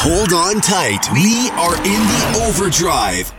Hold on tight. We are in the overdrive.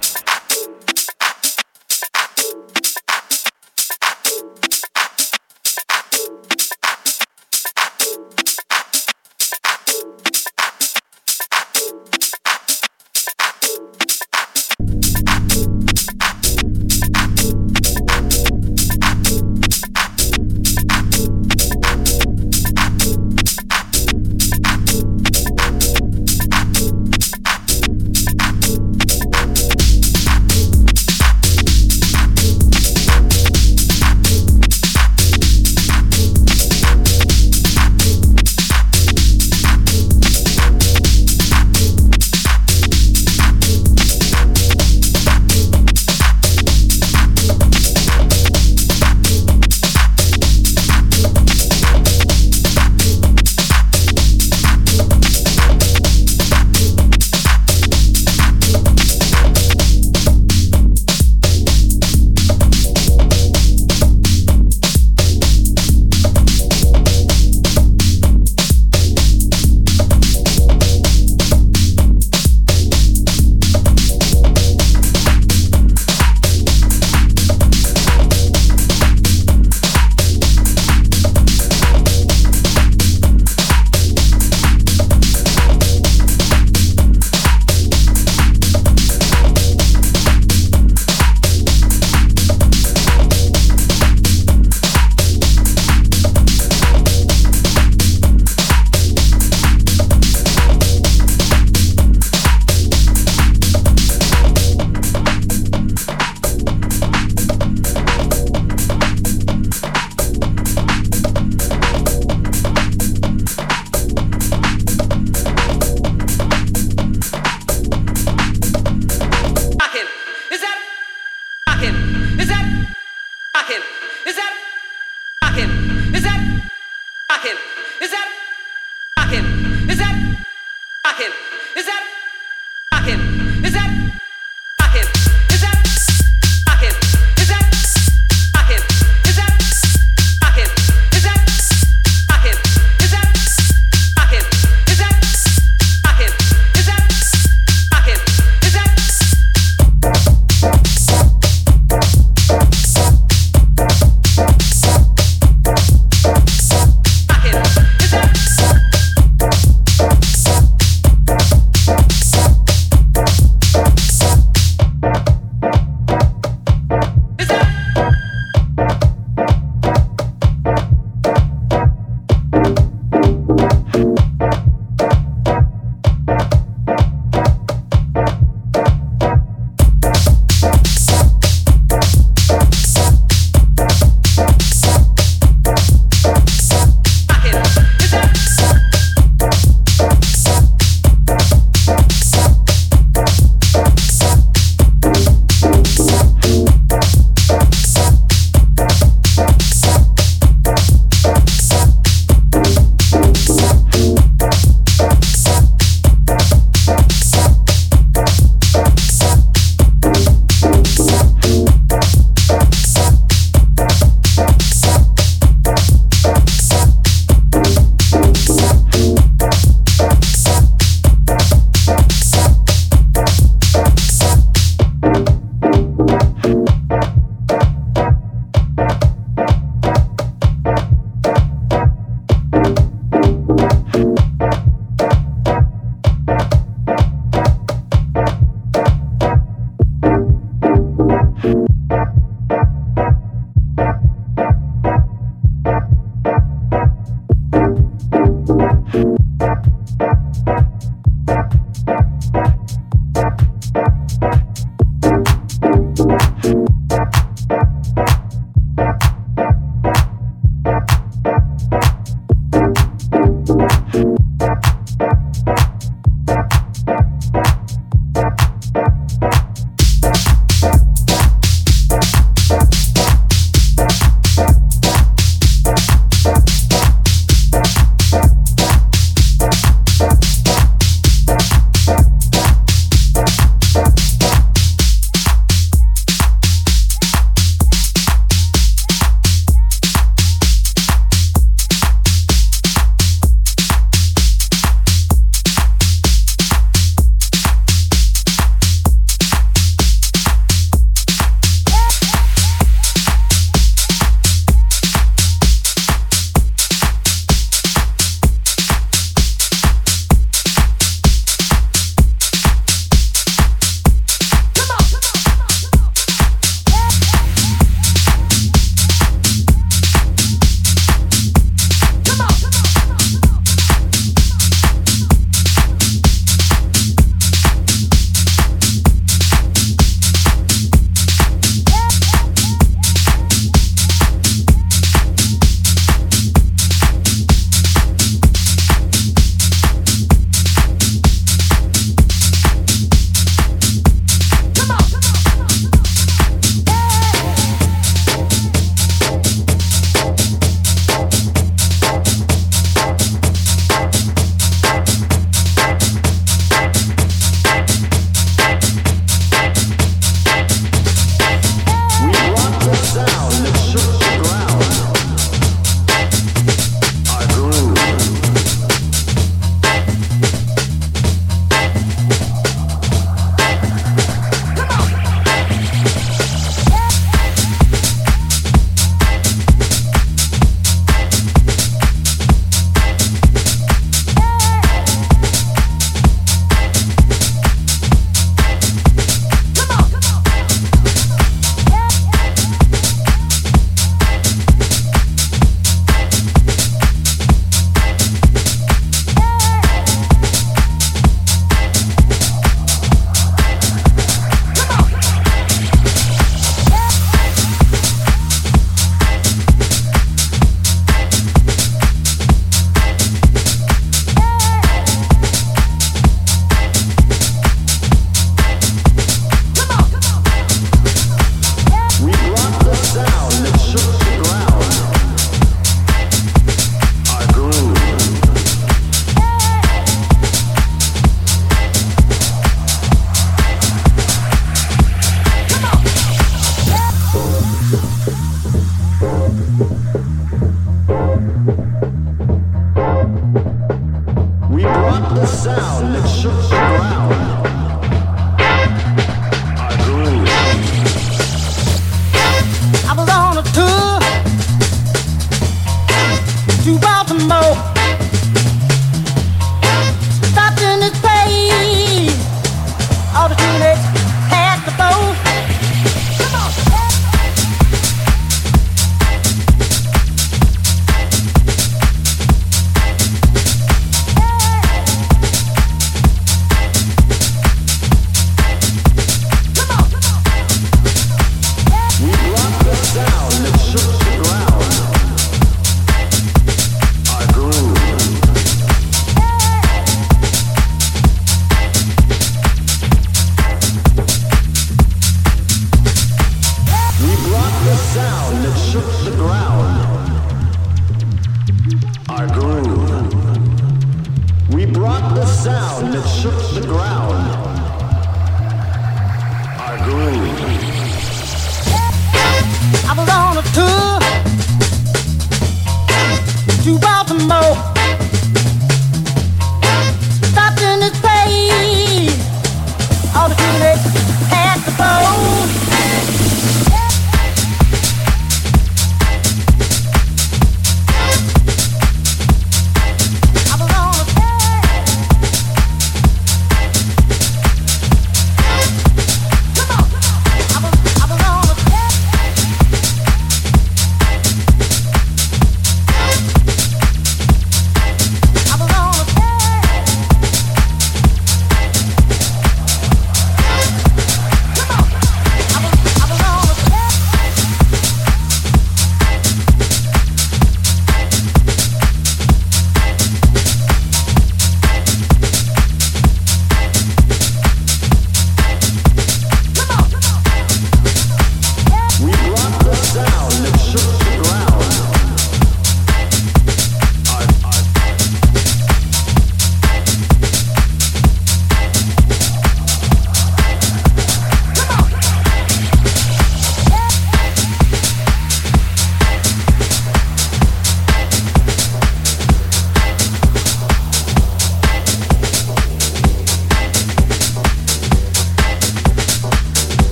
to buy the more.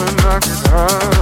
when I get hide.